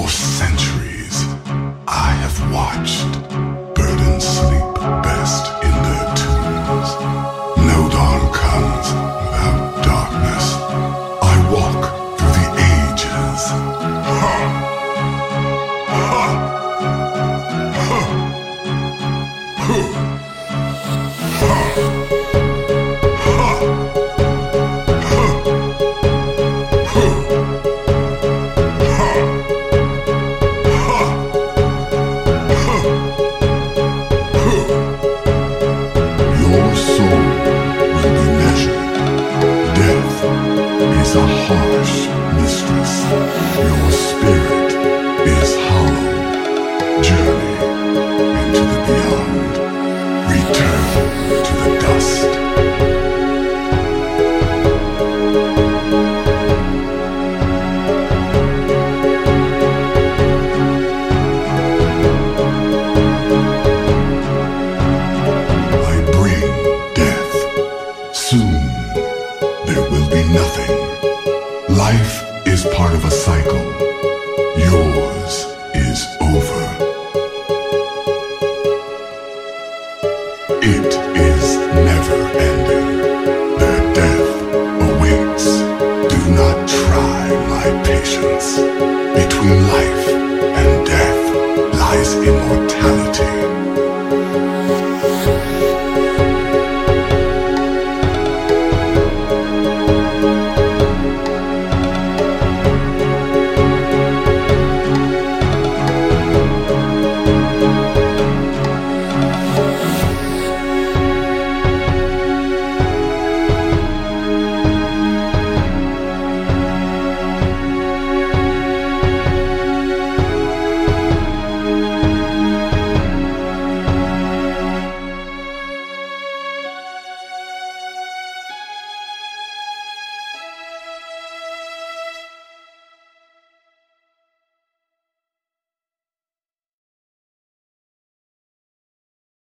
For centuries, I have watched is part of a cycle. Yours is over. It is never ending. Their death awaits. Do not try my patience. Between life and death lies immortality.